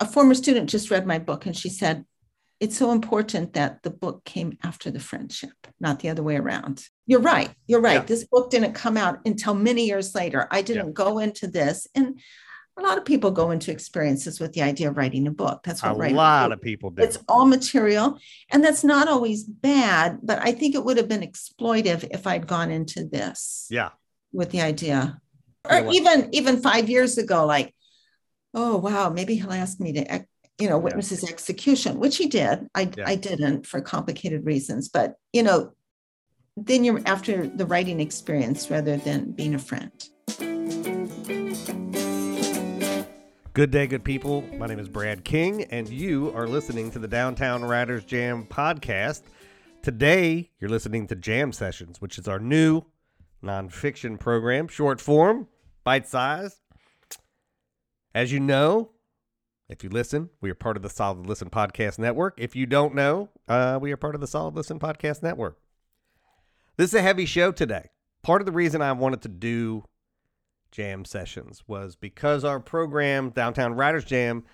a former student just read my book and she said, it's so important that the book came after the friendship, not the other way around. You're right. You're right. Yeah. This book didn't come out until many years later. I didn't yeah. go into this. And a lot of people go into experiences with the idea of writing a book. That's what a lot of people do. It's all material, and that's not always bad. But I think it would have been exploitive if I'd gone into this. Yeah. With the idea, or even even five years ago, like oh wow maybe he'll ask me to you know witness his execution which he did i yeah. i didn't for complicated reasons but you know then you're after the writing experience rather than being a friend Good day, good people. My name is Brad King, and you are listening to the Downtown Writers Jam podcast. Today, you're listening to Jam Sessions, which is our new nonfiction program, short form, bite size, as you know, if you listen, we are part of the Solid Listen Podcast Network. If you don't know, uh, we are part of the Solid Listen Podcast Network. This is a heavy show today. Part of the reason I wanted to do jam sessions was because our program, Downtown Writers Jam,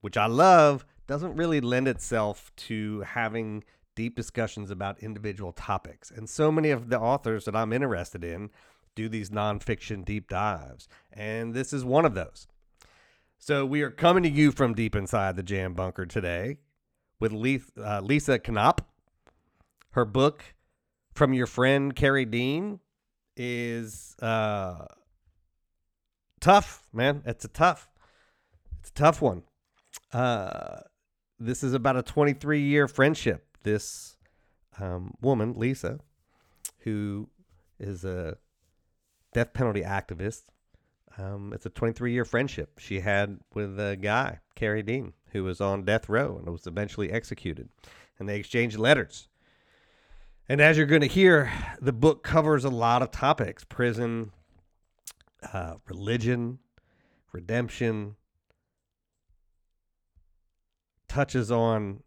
which I love, doesn't really lend itself to having deep discussions about individual topics. And so many of the authors that I'm interested in do these nonfiction deep dives. And this is one of those. So we are coming to you from deep inside the jam bunker today with uh, Lisa Knopp. Her book, From Your Friend Carey Dean, is uh, tough, man. It's a tough, it's a tough one. Uh, this is about a 23 year friendship. This um, woman, Lisa, who is a death penalty activist, um, it's a 23 year friendship she had with a guy, Carey Dean, who was on death row and was eventually executed. And they exchanged letters. And as you're going to hear, the book covers a lot of topics prison, uh, religion, redemption, touches on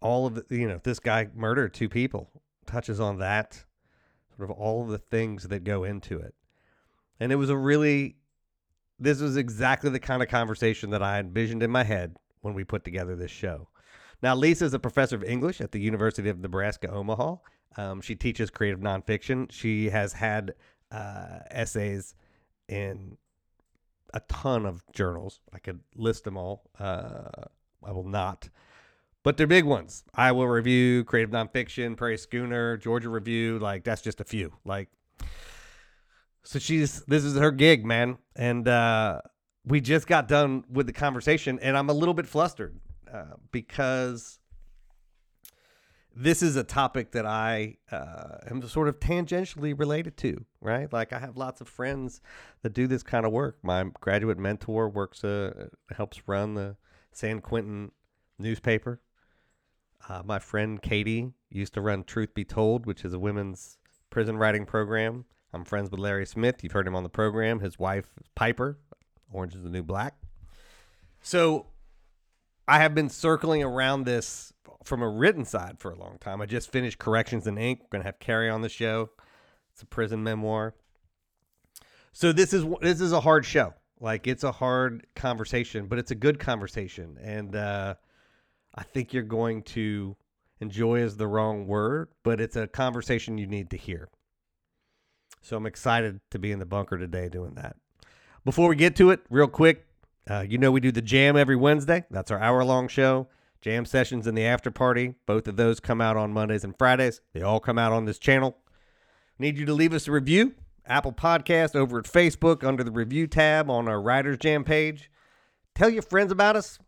all of the, you know, this guy murdered two people, touches on that, sort of all of the things that go into it. And it was a really this was exactly the kind of conversation that I envisioned in my head when we put together this show. Now, Lisa is a professor of English at the University of Nebraska Omaha. Um, she teaches creative nonfiction. She has had uh, essays in a ton of journals. I could list them all. Uh, I will not. But they're big ones. Iowa Review, Creative Nonfiction, Prairie Schooner, Georgia Review. Like, that's just a few. Like, so she's this is her gig, man, and uh, we just got done with the conversation, and I'm a little bit flustered uh, because this is a topic that I uh, am sort of tangentially related to, right? Like I have lots of friends that do this kind of work. My graduate mentor works, uh, helps run the San Quentin newspaper. Uh, my friend Katie used to run Truth Be Told, which is a women's prison writing program. I'm friends with Larry Smith. You've heard him on the program. His wife, Piper, Orange is the New Black. So I have been circling around this from a written side for a long time. I just finished Corrections in Ink. We're gonna have Keri on the show. It's a prison memoir. So this is this is a hard show. Like it's a hard conversation, but it's a good conversation, and uh, I think you're going to enjoy is the wrong word, but it's a conversation you need to hear. So I'm excited to be in the bunker today doing that. Before we get to it, real quick, uh, you know we do the jam every Wednesday. That's our hour long show. Jam sessions and the after party. Both of those come out on Mondays and Fridays. They all come out on this channel. Need you to leave us a review. Apple Podcast over at Facebook under the review tab on our Writers Jam page. Tell your friends about us.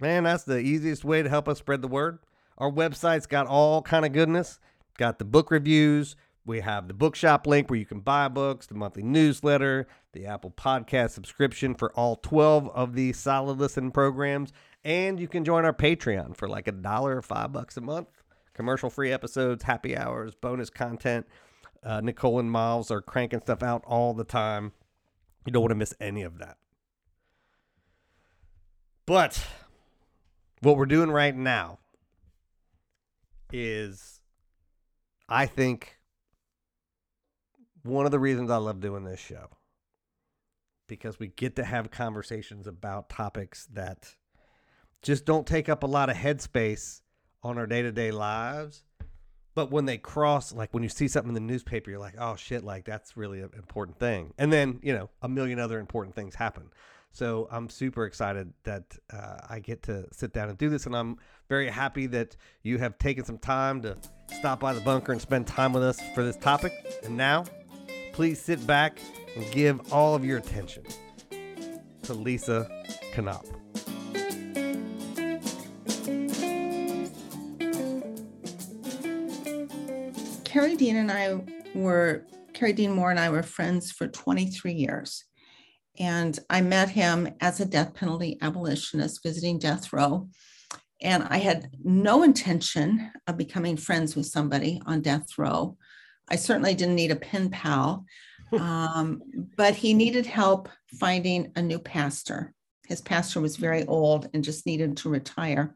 Man, that's the easiest way to help us spread the word. Our website's got all kind of goodness. Got the book reviews. We have the bookshop link where you can buy books, the monthly newsletter, the Apple Podcast subscription for all 12 of the solid listen programs, and you can join our Patreon for like a dollar or five bucks a month. Commercial free episodes, happy hours, bonus content. Uh, Nicole and Miles are cranking stuff out all the time. You don't want to miss any of that. But what we're doing right now is, I think, one of the reasons I love doing this show. Because we get to have conversations about topics that just don't take up a lot of headspace on our day to day lives but when they cross, like when you see something in the newspaper, you're like, oh shit, like that's really an important thing. And then, you know, a million other important things happen. So I'm super excited that uh, I get to sit down and do this. And I'm very happy that you have taken some time to stop by the bunker and spend time with us for this topic. And now, please sit back and give all of your attention to Lisa Knopp. Carey Dean and I were, Carey Dean Moore and I were friends for 23 years. And I met him as a death penalty abolitionist visiting death row. And I had no intention of becoming friends with somebody on death row. I certainly didn't need a pen pal, um, but he needed help finding a new pastor. His pastor was very old and just needed to retire.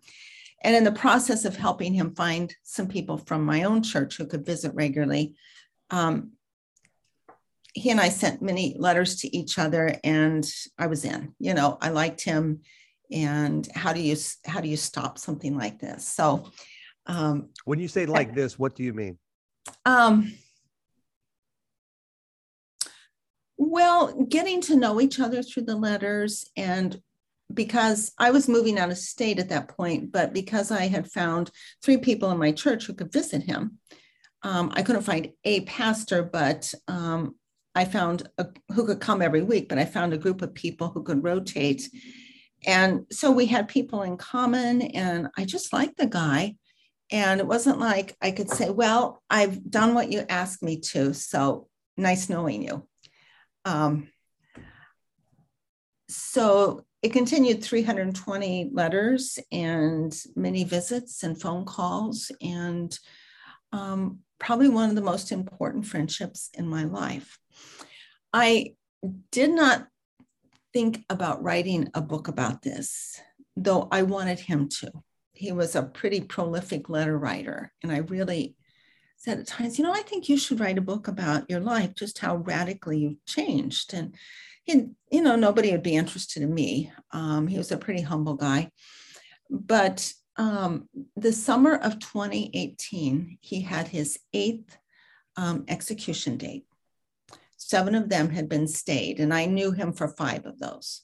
And in the process of helping him find some people from my own church who could visit regularly, um, he and I sent many letters to each other, and I was in. You know, I liked him, and how do you how do you stop something like this? So, um, when you say like this, what do you mean? Um, well, getting to know each other through the letters and because I was moving out of state at that point, but because I had found three people in my church who could visit him, um, I couldn't find a pastor, but um, I found a, who could come every week. But I found a group of people who could rotate, and so we had people in common. And I just liked the guy, and it wasn't like I could say, "Well, I've done what you asked me to, so nice knowing you." Um, so it continued 320 letters and many visits and phone calls, and um, probably one of the most important friendships in my life. I did not think about writing a book about this, though I wanted him to. He was a pretty prolific letter writer, and I really said at times, you know, I think you should write a book about your life, just how radically you've changed. And he, you know, nobody would be interested in me. Um, he was a pretty humble guy. But um, the summer of 2018, he had his eighth um, execution date. Seven of them had been stayed, and I knew him for five of those.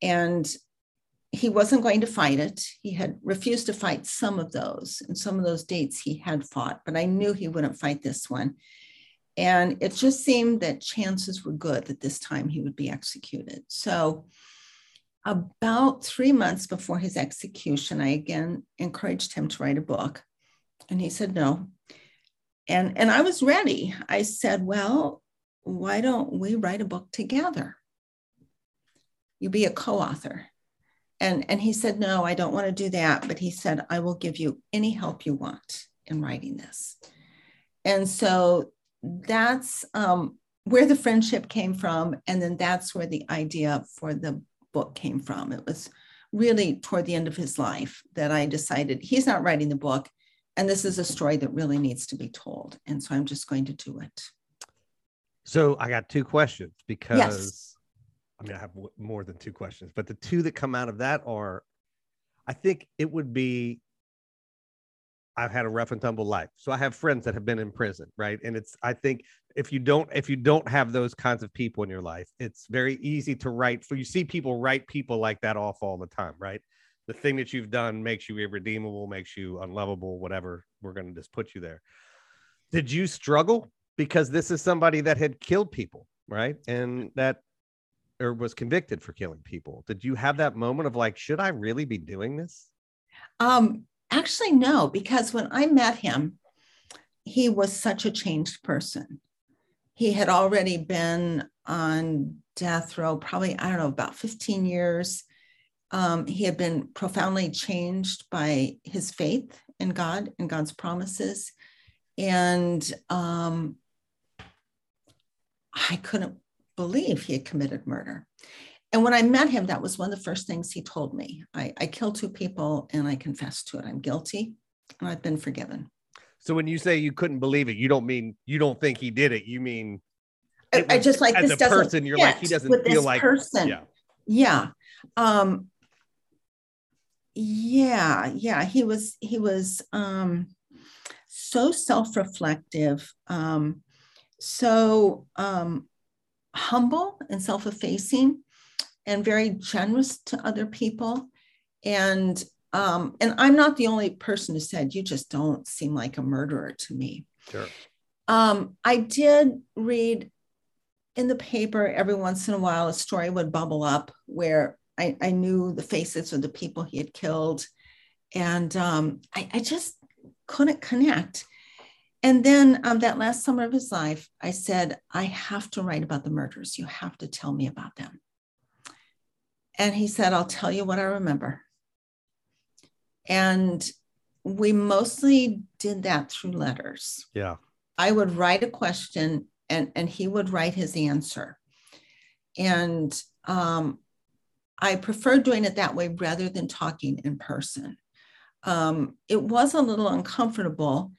And he wasn't going to fight it. He had refused to fight some of those, and some of those dates he had fought, but I knew he wouldn't fight this one. And it just seemed that chances were good that this time he would be executed. So, about three months before his execution, I again encouraged him to write a book. And he said no. And, and I was ready. I said, Well, why don't we write a book together? You be a co author. And, and he said, No, I don't want to do that. But he said, I will give you any help you want in writing this. And so that's um, where the friendship came from. And then that's where the idea for the book came from. It was really toward the end of his life that I decided he's not writing the book. And this is a story that really needs to be told. And so I'm just going to do it. So I got two questions because Yes. I mean, I have w- more than two questions, but the two that come out of that are I think it would be I've had a rough and tumble life. So I have friends that have been in prison, right? And it's I think if you don't if you don't have those kinds of people in your life, it's very easy to write for you see people write people like that off all the time, right? The thing that you've done makes you irredeemable, makes you unlovable, whatever. We're going to just put you there. Did you struggle because this is somebody that had killed people, right? And that or was convicted for killing people. Did you have that moment of like, should I really be doing this? Um, actually, no, because when I met him, he was such a changed person. He had already been on death row, probably, I don't know, about 15 years. Um, he had been profoundly changed by his faith in God and God's promises. And um, I couldn't believe he had committed murder. And when I met him, that was one of the first things he told me. I, I killed two people and I confessed to it. I'm guilty and I've been forgiven. So when you say you couldn't believe it, you don't mean you don't think he did it. You mean I, it I just like as this a person, you're like he doesn't feel like person. yeah. Yeah. Um, yeah, yeah. He was he was um so self-reflective, um, so um humble and self-effacing and very generous to other people. And um, and I'm not the only person who said you just don't seem like a murderer to me. Sure. Um, I did read in the paper every once in a while a story would bubble up where I, I knew the faces of the people he had killed. And um, I, I just couldn't connect. And then um, that last summer of his life, I said, I have to write about the murders. You have to tell me about them. And he said, I'll tell you what I remember. And we mostly did that through letters. Yeah. I would write a question and, and he would write his answer. And um, I prefer doing it that way rather than talking in person. Um, it was a little uncomfortable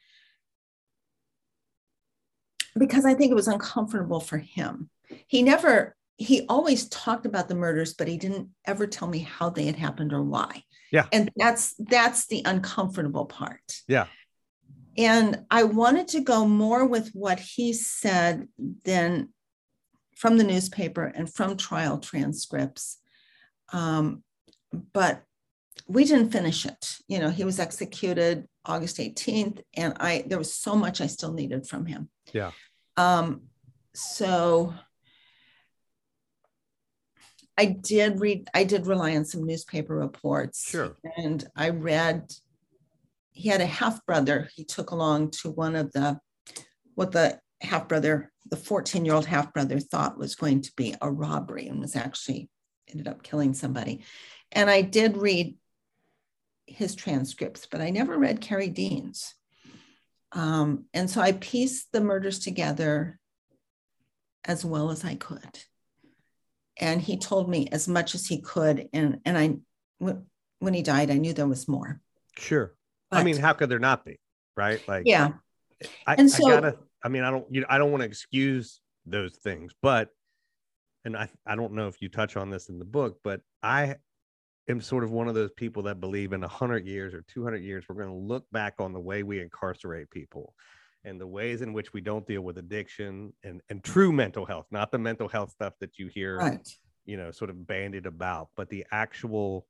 because I think it was uncomfortable for him. He never, he always talked about the murders, but he didn't ever tell me how they had happened or why. Yeah. And that's that's the uncomfortable part. Yeah. And I wanted to go more with what he said than from the newspaper and from trial transcripts. Um, but we didn't finish it. You know, he was executed August 18th, and I there was so much I still needed from him. Yeah. Um, so I did read, I did rely on some newspaper reports. Sure. And I read he had a half brother he took along to one of the what the half brother the 14 year old half brother thought was going to be a robbery and was actually ended up killing somebody and i did read his transcripts but i never read carey dean's um, and so i pieced the murders together as well as i could and he told me as much as he could and and i when, when he died i knew there was more Sure. I mean, how could there not be? Right. Like yeah I, And I so- gotta. I mean, I don't. You know, I don't want to excuse those things, but, and I, I don't know if you touch on this in the book, but I am sort of one of those people that believe in a hundred years or two hundred years, we're going to look back on the way we incarcerate people, and the ways in which we don't deal with addiction and and true mental health, not the mental health stuff that you hear, right you know, sort of bandied about, but the actual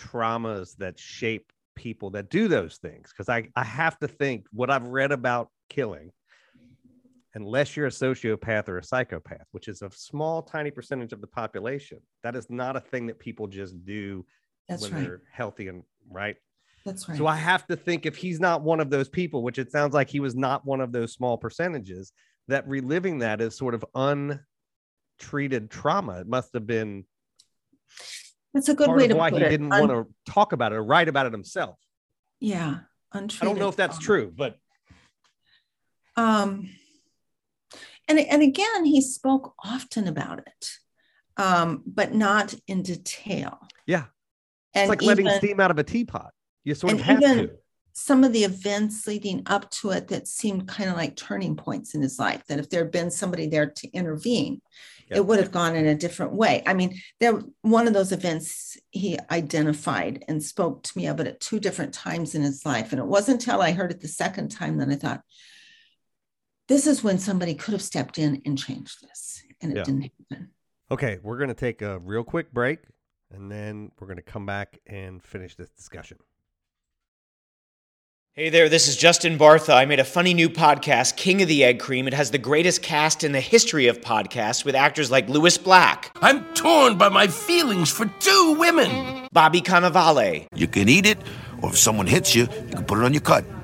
traumas that shape people that do those things. Because I, I have to think what I've read about killing, unless you're a sociopath or a psychopath, which is a small, tiny percentage of the population, that is not a thing that people just do that's when right they're healthy and right. that's right So I have to think if he's not one of those people, which it sounds like he was not one of those small percentages, that reliving that is sort of untreated trauma. It must have been that's a good way to why put he it didn't Un- want to talk about it or write about it himself. yeah I don't know if that's trauma. true, but um and and again he spoke often about it um but not in detail yeah, And it's like letting steam out of a teapot. You sort of have even to. some of the events leading up to it that seemed kind of like turning points in his life that if there had been somebody there to intervene Yep. it would have gone in a different way i mean there one of those events he identified and spoke to me about it at two different times in his life and it wasn't until i heard it the second time that i thought this is when somebody could have stepped in and changed this and it Yeah. didn't happen Okay, we're going to take a real quick break and then we're going to come back and finish this discussion. Hey there, this is Justin Bartha. I made a funny new podcast, King of the Egg Cream. It has the greatest cast in the history of podcasts with actors like Lewis Black, I'm torn by my feelings for two women. Bobby Cannavale, You can eat it, or if someone hits you, you can put it on your cut.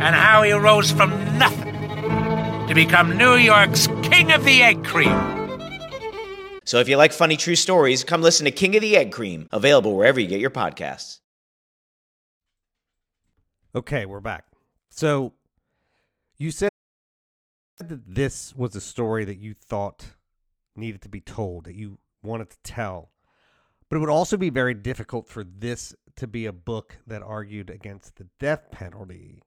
and how he rose from nothing to become New York's King of the Egg Cream. So if you like funny true stories, come listen to King of the Egg Cream, available wherever you get your podcasts. Okay, we're back. So you said that this was a story that you thought needed to be told, that you wanted to tell. But it would also be very difficult for this to be a book that argued against the death penalty.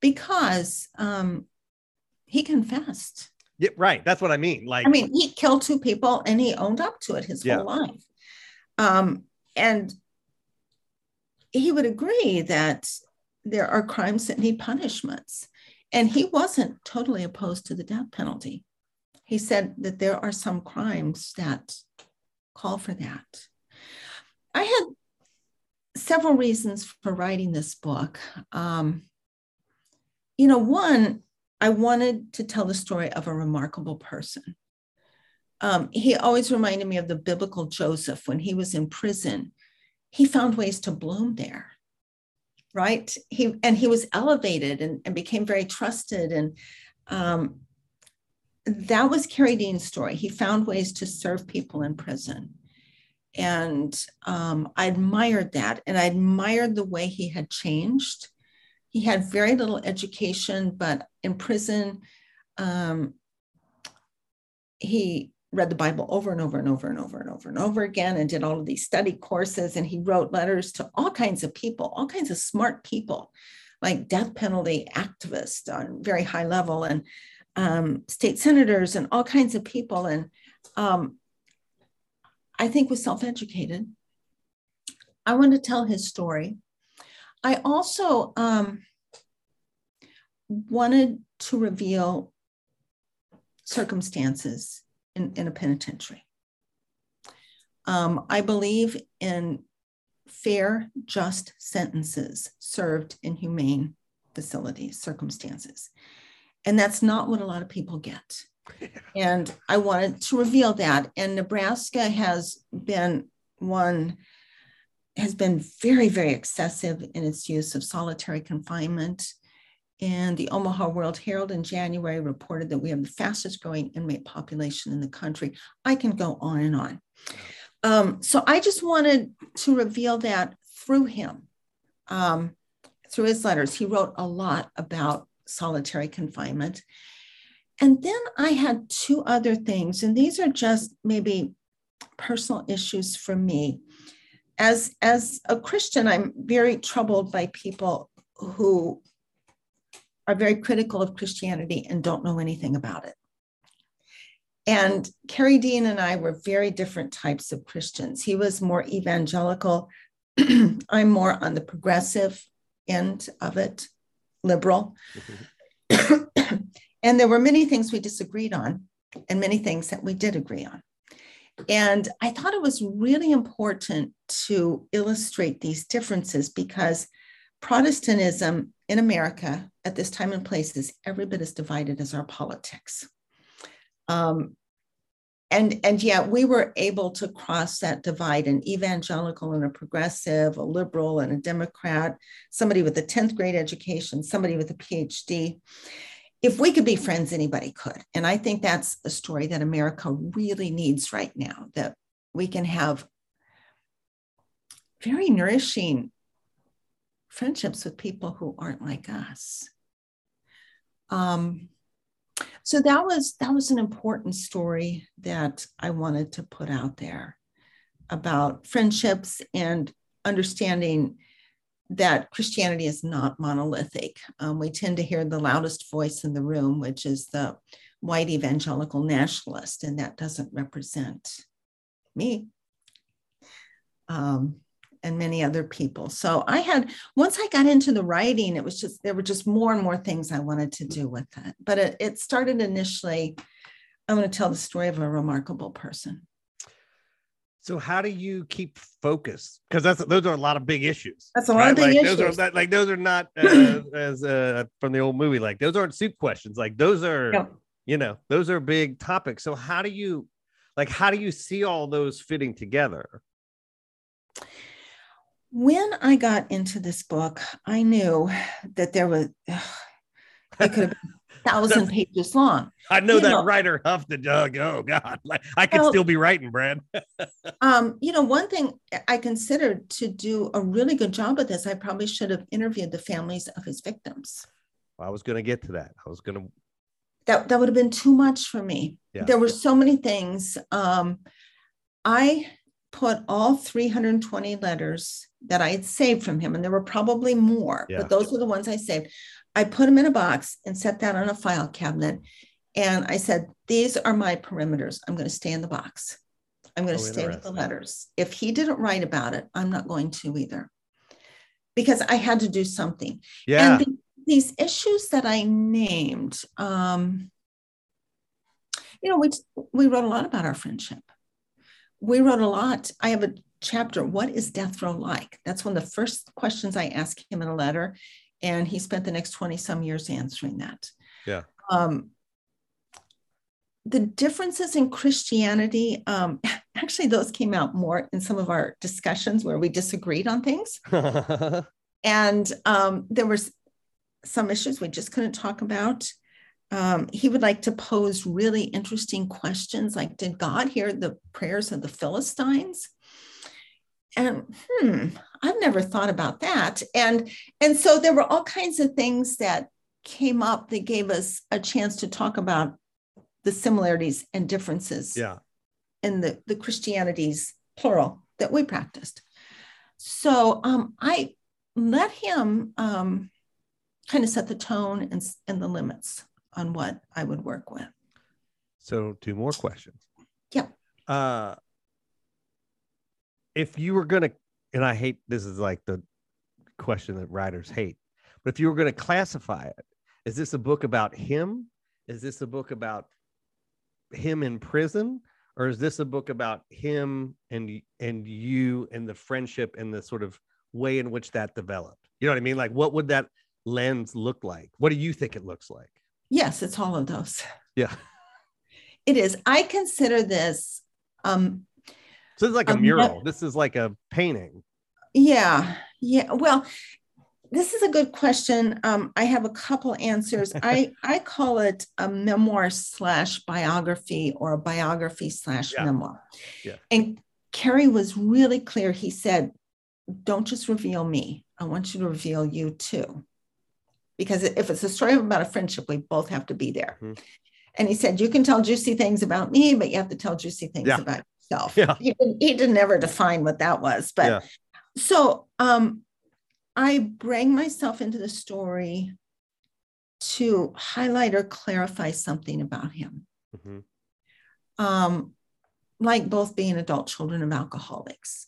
Because um, he confessed Yeah, right. That's what I mean. Like, I mean, he killed two people and he owned up to it his Yeah. whole life. Um, and he would agree that there are crimes that need punishments. And he wasn't totally opposed to the death penalty. He said that there are some crimes that call for that. I had several reasons for writing this book. Um, you know, one, I wanted to tell the story of a remarkable person. Um, he always reminded me of the biblical Joseph when he was in prison. He found ways to bloom there, right? He and he was elevated and, and became very trusted. And um, that was Carey Dean's story. He found ways to serve people in prison. And um, I admired that. And I admired the way he had changed he had very little education, but in prison, um, he read the Bible over and over and over and over and over and over again and did all of these study courses. And he wrote letters to all kinds of people, all kinds of smart people, like death penalty activists on very high level and um, state senators and all kinds of people. And um, I think was self educated. I want to tell his story. I also um, wanted to reveal circumstances in, in a penitentiary. Um, I believe in fair, just sentences served in humane facilities, circumstances. And that's not what a lot of people get. And I wanted to reveal that. And Nebraska has been one has been very, very excessive in its use of solitary confinement. And the Omaha World Herald in January reported that we have the fastest growing inmate population in the country. I can go on and on. Um, so I just wanted to reveal that through him, um, through his letters. He wrote a lot about solitary confinement. And then I had two other things, and these are just maybe personal issues for me as as a christian i'm very troubled by people who are very critical of christianity and don't know anything about it and Carey Dean and I were very different types of Christians. He was more evangelical. I'm more on the progressive end of it, liberal. Mm-hmm. and there were many things we disagreed on and many things that we did agree on. And I thought it was really important to illustrate these differences because Protestantism in America at this time and place is every bit as divided as our politics. Um, and and yet we were able to cross that divide an evangelical and a progressive a liberal and a democrat somebody with a 10th grade education somebody with a phd if we could be friends anybody could. And i think that's a story that america really needs right now that we can have very nourishing friendships with people who aren't like us. Um, so that was that was an important story that i wanted to put out there about friendships and understanding that christianity is not monolithic um, we tend to hear the loudest voice in the room which is the white evangelical nationalist and that doesn't represent me um, and many other people. So I had once I got into the writing, it was just there were just more and more things I wanted to do with it. But it, it started initially. I'm going to tell the story of a remarkable person. So how do you keep focus? Because that's those are a lot of big issues. That's a lot right? of big like, issues. Those are like those are not uh, as uh, from the old movie. Like those aren't soup questions. Like those are you know those are big topics. So how do you like how do you see all those fitting together? when I got into this book, I knew that there was ugh, it could have been thousand pages long. I know you that know, writer huffed and dug. oh God, like I could well, still be writing, Brad. um, you know, one thing I considered to do a really good job of this, I probably should have interviewed the families of his victims. Well, I was going to get to that. I was going to. That that would have been too much for me. Yeah. There were so many things. Um, I put all 320 letters that I had saved from him, and there were probably more, yeah. but those were the ones I saved. I put them in a box and set that on a file cabinet. And I said, These are my perimeters. I'm going to stay in the box. I'm going to oh, stay with the letters. If he didn't write about it, I'm not going to either because I had to do something. Yeah. And the, these issues that I named, um, you know, we, we wrote a lot about our friendship we wrote a lot. I have a chapter, What is death row like? That's one of the first questions I asked him in a letter. And he spent the next 20 some years answering that. Yeah. Um, the differences in Christianity, um, actually, those came out more in some of our discussions where we disagreed on things. and um, there was some issues we just couldn't talk about um, he would like to pose really interesting questions like did god hear the prayers of the philistines and hmm i've never thought about that and and so there were all kinds of things that came up that gave us a chance to talk about the similarities and differences yeah in the the christianities plural that we practiced so um, i let him um, kind of set the tone and, and the limits on what I would work with. So, two more questions. Yeah. Uh, if you were going to, and I hate this is like the question that writers hate, but if you were going to classify it, is this a book about him? Is this a book about him in prison? Or is this a book about him and and you and the friendship and the sort of way in which that developed? You know what I mean? Like, what would that lens look like? What do you think it looks like? Yes, it's all of those. Yeah. It is. I consider this um so it's like a, a mural. this is like a painting. Yeah. Yeah. Well, this is a good question. Um, I have a couple answers. I I call it a memoir slash biography or a biography slash yeah. memoir. Yeah. And Carey was really clear. He said, "Don't just reveal me. I want you to reveal you too." because if it's a story about a friendship, we both have to be there. Mm-hmm. And he said, You can tell juicy things about me, but you have to tell juicy things yeah. about yourself. Yeah. He, didn't, he didn't ever define what that was. But yeah. so um, I bring myself into the story to highlight or clarify something about him. Mm-hmm. Um, like both being adult children of alcoholics.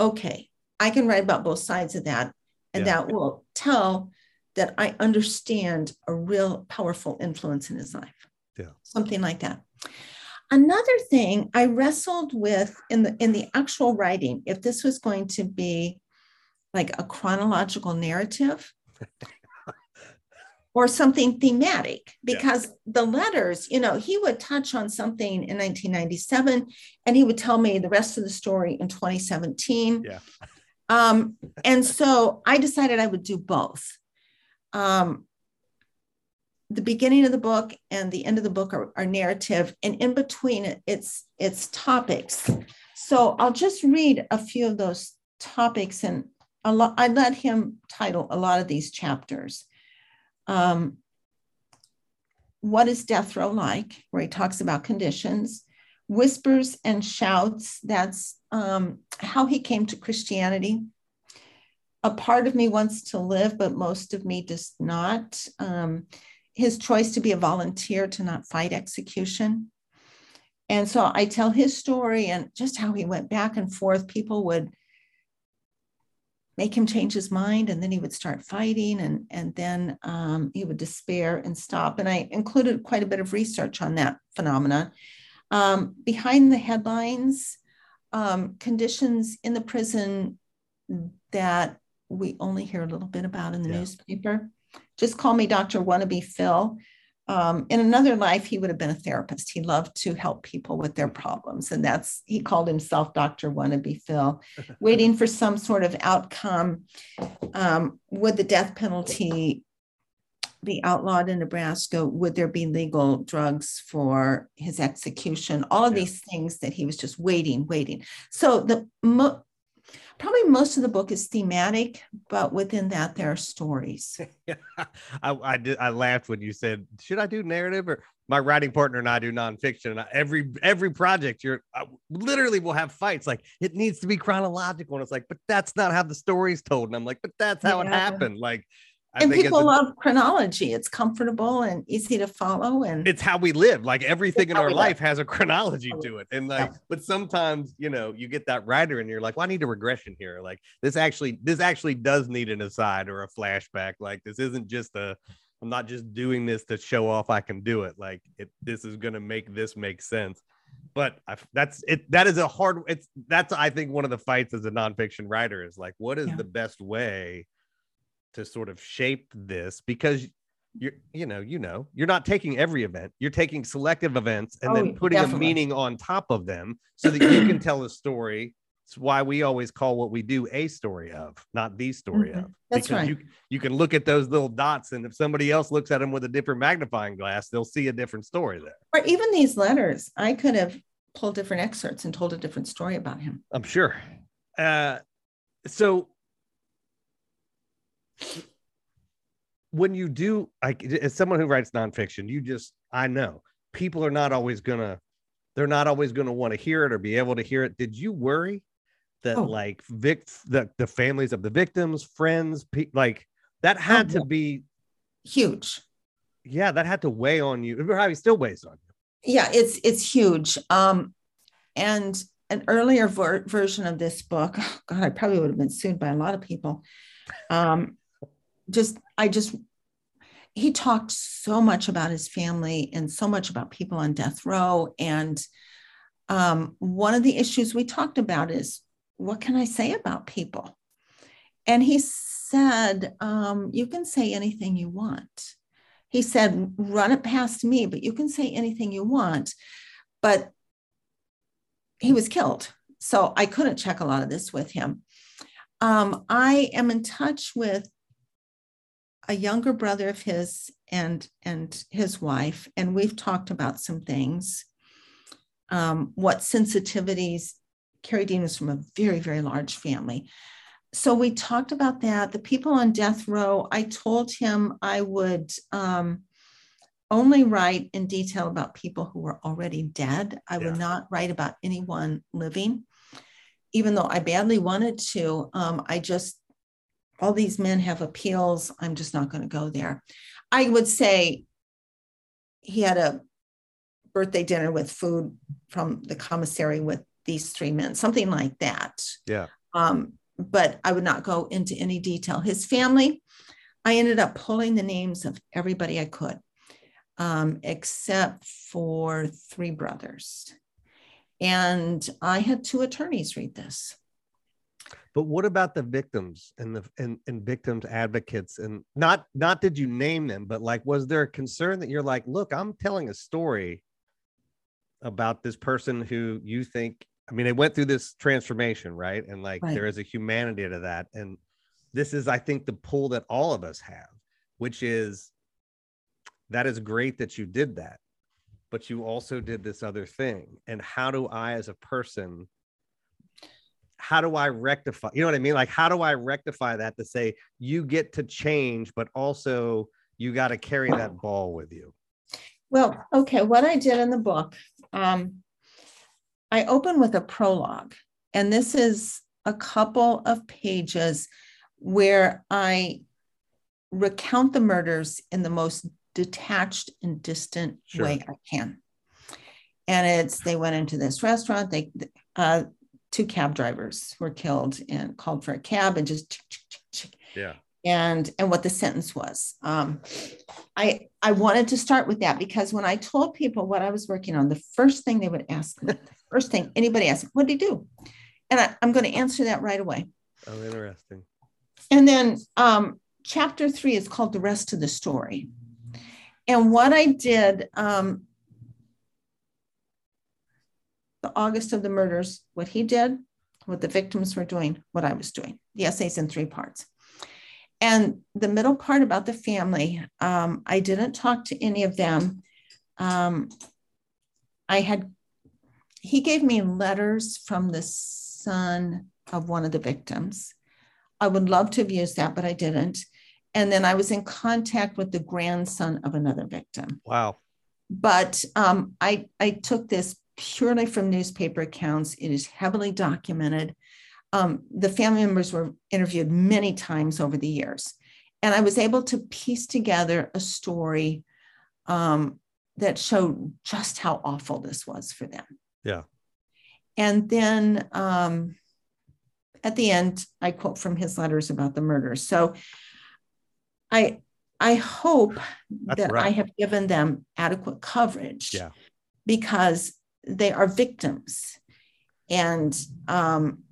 Okay, I can write about both sides of that, and yeah. that will tell that I understand a real powerful influence in his life. Yeah. Something like that. Another thing I wrestled with in the in the actual writing, if this was going to be like a chronological narrative, or something thematic because yeah. the letters, you know, he would touch on something in 1997 and he would tell me the rest of the story in 2017. Yeah. Um, and so I decided I would do both. Um, the beginning of the book and the end of the book are, are narrative, and in between it's it's topics. So I'll just read a few of those topics, and a lot, I let him title a lot of these chapters. Um, what is death row like? Where he talks about conditions, whispers and shouts. That's um, how he came to Christianity. A part of me wants to live, but most of me does not. Um, his choice to be a volunteer to not fight execution. And so I tell his story and just how he went back and forth. People would make him change his mind and then he would start fighting and, and then um, he would despair and stop. And I included quite a bit of research on that phenomenon. Um, behind the headlines, um, conditions in the prison that we only hear a little bit about in the yeah. newspaper. Just call me Dr. Wannabe Phil. Um, in another life, he would have been a therapist. He loved to help people with their problems. And that's, he called himself Dr. Wannabe Phil, waiting for some sort of outcome. Um, would the death penalty be outlawed in Nebraska? Would there be legal drugs for his execution? All of these things that he was just waiting, waiting. So the mo- probably most of the book is thematic, but within that there are stories. I, I did. I laughed when you said, "Should I do narrative?" Or my writing partner and I do nonfiction. And I, every every project, you're I literally will have fights. Like it needs to be chronological, and it's like, but that's not how the story's told. And I'm like, but that's how yeah. it happened. Like I and people a, love chronology. It's comfortable and easy to follow, and it's how we live. Like everything in our life has a chronology to it. And like, yeah. but sometimes you know, you get that writer, and you're like, "Well, I need a regression here. Like this actually, this actually does need an aside or a flashback. Like this isn't just a. I'm not just doing this to show off I can do it. Like it, this is gonna make this make sense. But I, that's it. That is a hard. It's that's I think one of the fights as a nonfiction writer is like, what is yeah. the best way? To sort of shape this because you're you know you know you're not taking every event you're taking selective events and oh, then putting definitely. a meaning on top of them so that you can tell a story. It's why we always call what we do a story of not the story mm-hmm. of. That's because right. you, you can look at those little dots and if somebody else looks at them with a different magnifying glass they'll see a different story there. Or even these letters i could have pulled different excerpts and told a different story about him. I'm sure. Uh so when you do like as someone who writes nonfiction, you just I know people are not always gonna they're not always gonna want to hear it or be able to hear it. Did you worry that oh. like vic the, the families of the victims, friends, pe- like that had oh, to be huge. Yeah, that had to weigh on you. It probably still weighs on you. Yeah, it's it's huge. Um, and an earlier ver- version of this book, oh God, I probably would have been sued by a lot of people. Um, just I just he talked so much about his family and so much about people on death row. And um, one of the issues we talked about is what can I say about people? And he said, um, You can say anything you want. He said, Run it past me, but you can say anything you want. But he was killed. So I couldn't check a lot of this with him. Um, I am in touch with a younger brother of his and and his wife, and we've talked about some things. Um, what sensitivities? Carey Dean was from a very very large family, so we talked about that. The people on death row. I told him I would. Um, only write in detail about people who were already dead. I yeah. would not write about anyone living, even though I badly wanted to. Um, I just all these men have appeals. I'm just not going to go there. I would say he had a birthday dinner with food from the commissary with these three men, something like that. Yeah. Um, but I would not go into any detail. His family, I ended up pulling the names of everybody I could, um, except for three brothers. And I had two attorneys read this. But what about the victims and the and, and victims advocates and not not did you name them, but like was there a concern that you're like, look, I'm telling a story about this person who you think I mean, they went through this transformation, right? And like Right. there is a humanity to that. And this is, I think, the pull that all of us have, which is that is great that you did that, but you also did this other thing. And how do I, as a person, how do I rectify? You know what I mean? Like, how do I rectify that to say you get to change, but also you got to carry that ball with you? Well, okay, what I did in the book, um, I open with a prologue, and this is a couple of pages where I recount the murders in the most detached and distant Sure. way I can. And it's they went into this restaurant, they uh, two cab drivers were killed and called for a cab and just Yeah. and and what the sentence was. Um, I I wanted to start with that because when I told people what I was working on, the first thing they would ask me, the first thing anybody asked, what did he do? And I, I'm going to answer that right away. Oh, interesting. And then um, chapter three is called the rest of the story. And what I did, um, the August of the murders, what he did, what the victims were doing, what I was doing. The essay's in three parts. And the middle part about the family, um, I didn't talk to any of them. Um, I had, he gave me letters from the son of one of the victims. I would love to have used that, but I didn't. And then I was in contact with the grandson of another victim. Wow. But um, I, I took this purely from newspaper accounts. It is heavily documented. Um, the family members were interviewed many times over the years. And I was able to piece together a story um, that showed just how awful this was for them. Yeah. And then um, at the end, I quote from his letters about the murders. So I I hope That's that I have given them adequate coverage Yeah. because they are victims and um,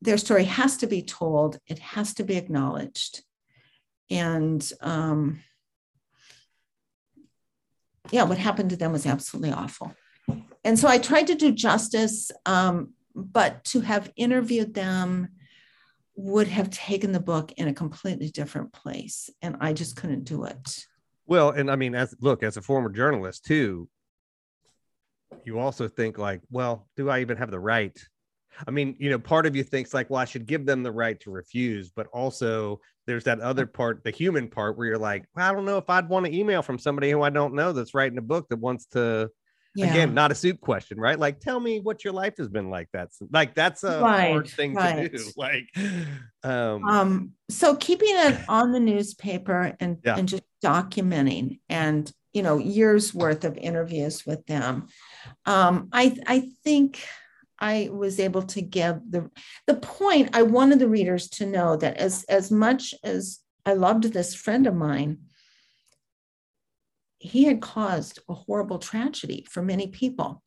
their story has to be told, it has to be acknowledged. And um, yeah, what happened to them was absolutely awful. And so I tried to do justice, um, but to have interviewed them would have taken the book in a completely different place. And I just couldn't do it. Well, and I mean, as look, as a former journalist too, you also think like, well, do I even have the right? I mean, you know, part of you thinks like, well, I should give them the right to refuse, but also there's that other part, the human part, where you're like, well, I don't know if I'd want to email from somebody who I don't know that's writing a book that wants to. Yeah. Again, not a soup question, right? Like, tell me what your life has been like. That's like that's a Right, hard thing to do. Like, um, Um, so keeping it on the newspaper and, Yeah. and just documenting and you know years worth of interviews with them um, I, I think I was able to give the the point I wanted the readers to know that as as much as I loved this friend of mine, he had caused a horrible tragedy for many people.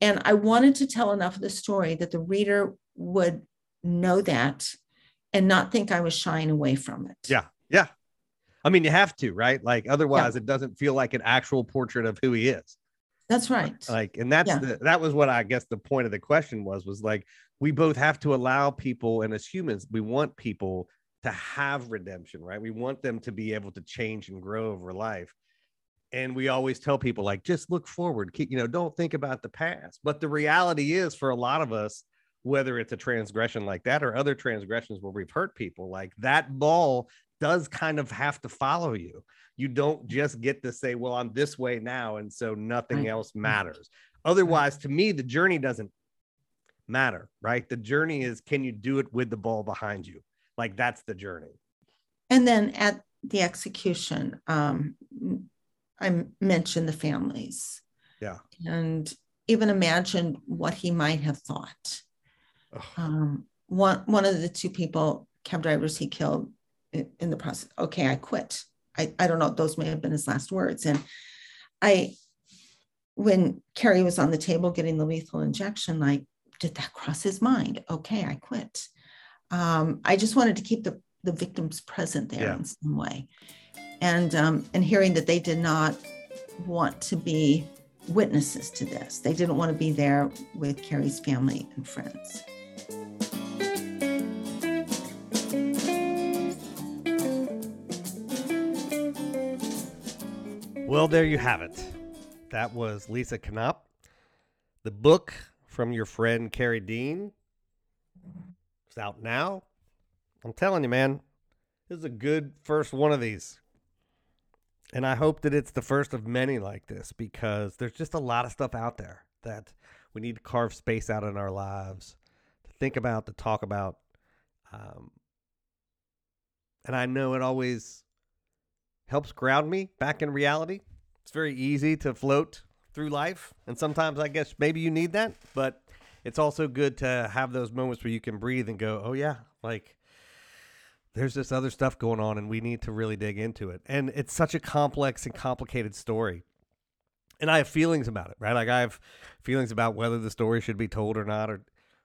And I wanted to tell enough of the story that the reader would know that and not think I was shying away from it. Yeah. Yeah. I mean, you have to, right? Like, otherwise, it doesn't feel like an actual portrait of who he is. That's right. Like, and that's Yeah. the, that was what I guess the point of the question was, was like, we both have to allow people, and as humans, we want people to have redemption, right? We want them to be able to change and grow over life. And we always tell people, like, just look forward, keep, you know, don't think about the past. But the reality is, for a lot of us, whether it's a transgression like that or other transgressions where we've hurt people, like that ball does kind of have to follow you. You don't just get to say, well, I'm this way now. And so nothing Right. else matters. Otherwise, to me, the journey doesn't matter, right? The journey is can you do it with the ball behind you? Like that's the journey. And then at the execution, um, I mentioned the families Yeah. and even imagine what he might have thought. Um, one one of the two people, cab drivers, he killed in the process. Okay, I quit. I, I don't know. Those may have been his last words. And I, when Carey was on the table getting the lethal injection, like, did that cross his mind? Okay, I quit. Um, I just wanted to keep the, the victims present there Yeah. in some way. And um, and hearing that they did not want to be witnesses to this. They didn't want to be there with Carey's family and friends. Well, there you have it. That was Lisa Knopp. The book from your friend Carey Dean is out now. I'm telling you, man, this is a good first one of these. And I hope that it's the first of many like this because there's just a lot of stuff out there that we need to carve space out in our lives to think about, to talk about. Um, and I know it always helps ground me back in reality. It's very easy to float through life. And sometimes I guess maybe you need that. But it's also good to have those moments where you can breathe and go, oh, yeah, like there's this other stuff going on and we need to really dig into it. And it's such a complex and complicated story. And I have feelings about it, right? Like I have feelings about whether the story should be told or not or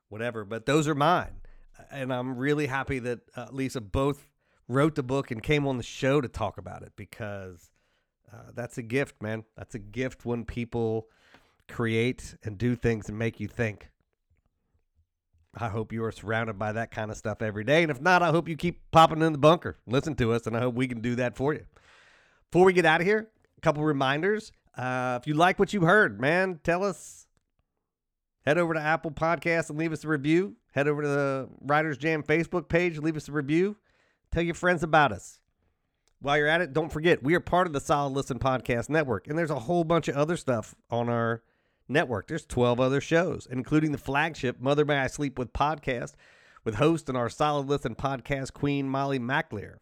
whatever, but those are mine. And I'm really happy that uh, Lisa both wrote the book and came on the show to talk about it because uh, that's a gift, man. That's a gift when people create and do things and make you think. I hope you are surrounded by that kind of stuff every day. And if not, I hope you keep popping in the bunker, listen to us, and I hope we can do that for you. Before we get out of here, a couple reminders. Uh, if you like what you heard, man, tell us. Head over to Apple Podcasts and leave us a review. Head over to the Writers Jam Facebook page, leave us a review. Tell your friends about us. While you're at it, don't forget, we are part of the Solid Listen Podcast Network, and there's a whole bunch of other stuff on our network. There's 12 other shows, including the flagship Mother May I Sleep With podcast with host and our Solid Listen podcast queen, Molly McAleer.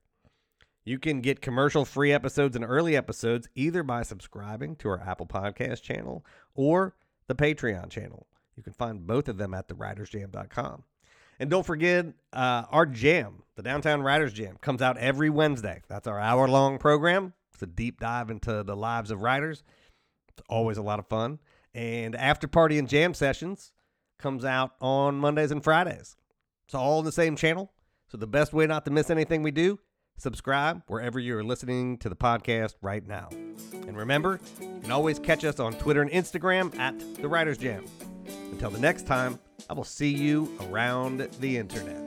You can get commercial free episodes and early episodes either by subscribing to our Apple Podcast channel or the Patreon channel. You can find both of them at thewritersjam.com. And don't forget, uh, our jam, the Downtown Writers Jam, comes out every Wednesday. That's our hour long program. It's a deep dive into the lives of writers. It's always a lot of fun. And After Party and Jam Sessions comes out on Mondays and Fridays. It's all in the same channel. So the best way not to miss anything we do, subscribe wherever you're listening to the podcast right now. And remember, you can always catch us on Twitter and Instagram at The Writers Jam. Until the next time, I will see you around the internet.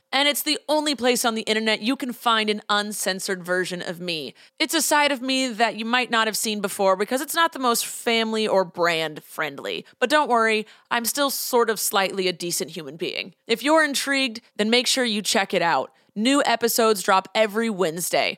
And it's the only place on the internet you can find an uncensored version of me. It's a side of me that you might not have seen before because it's not the most family or brand friendly. But don't worry, I'm still sort of slightly a decent human being. If you're intrigued, then make sure you check it out. New episodes drop every Wednesday.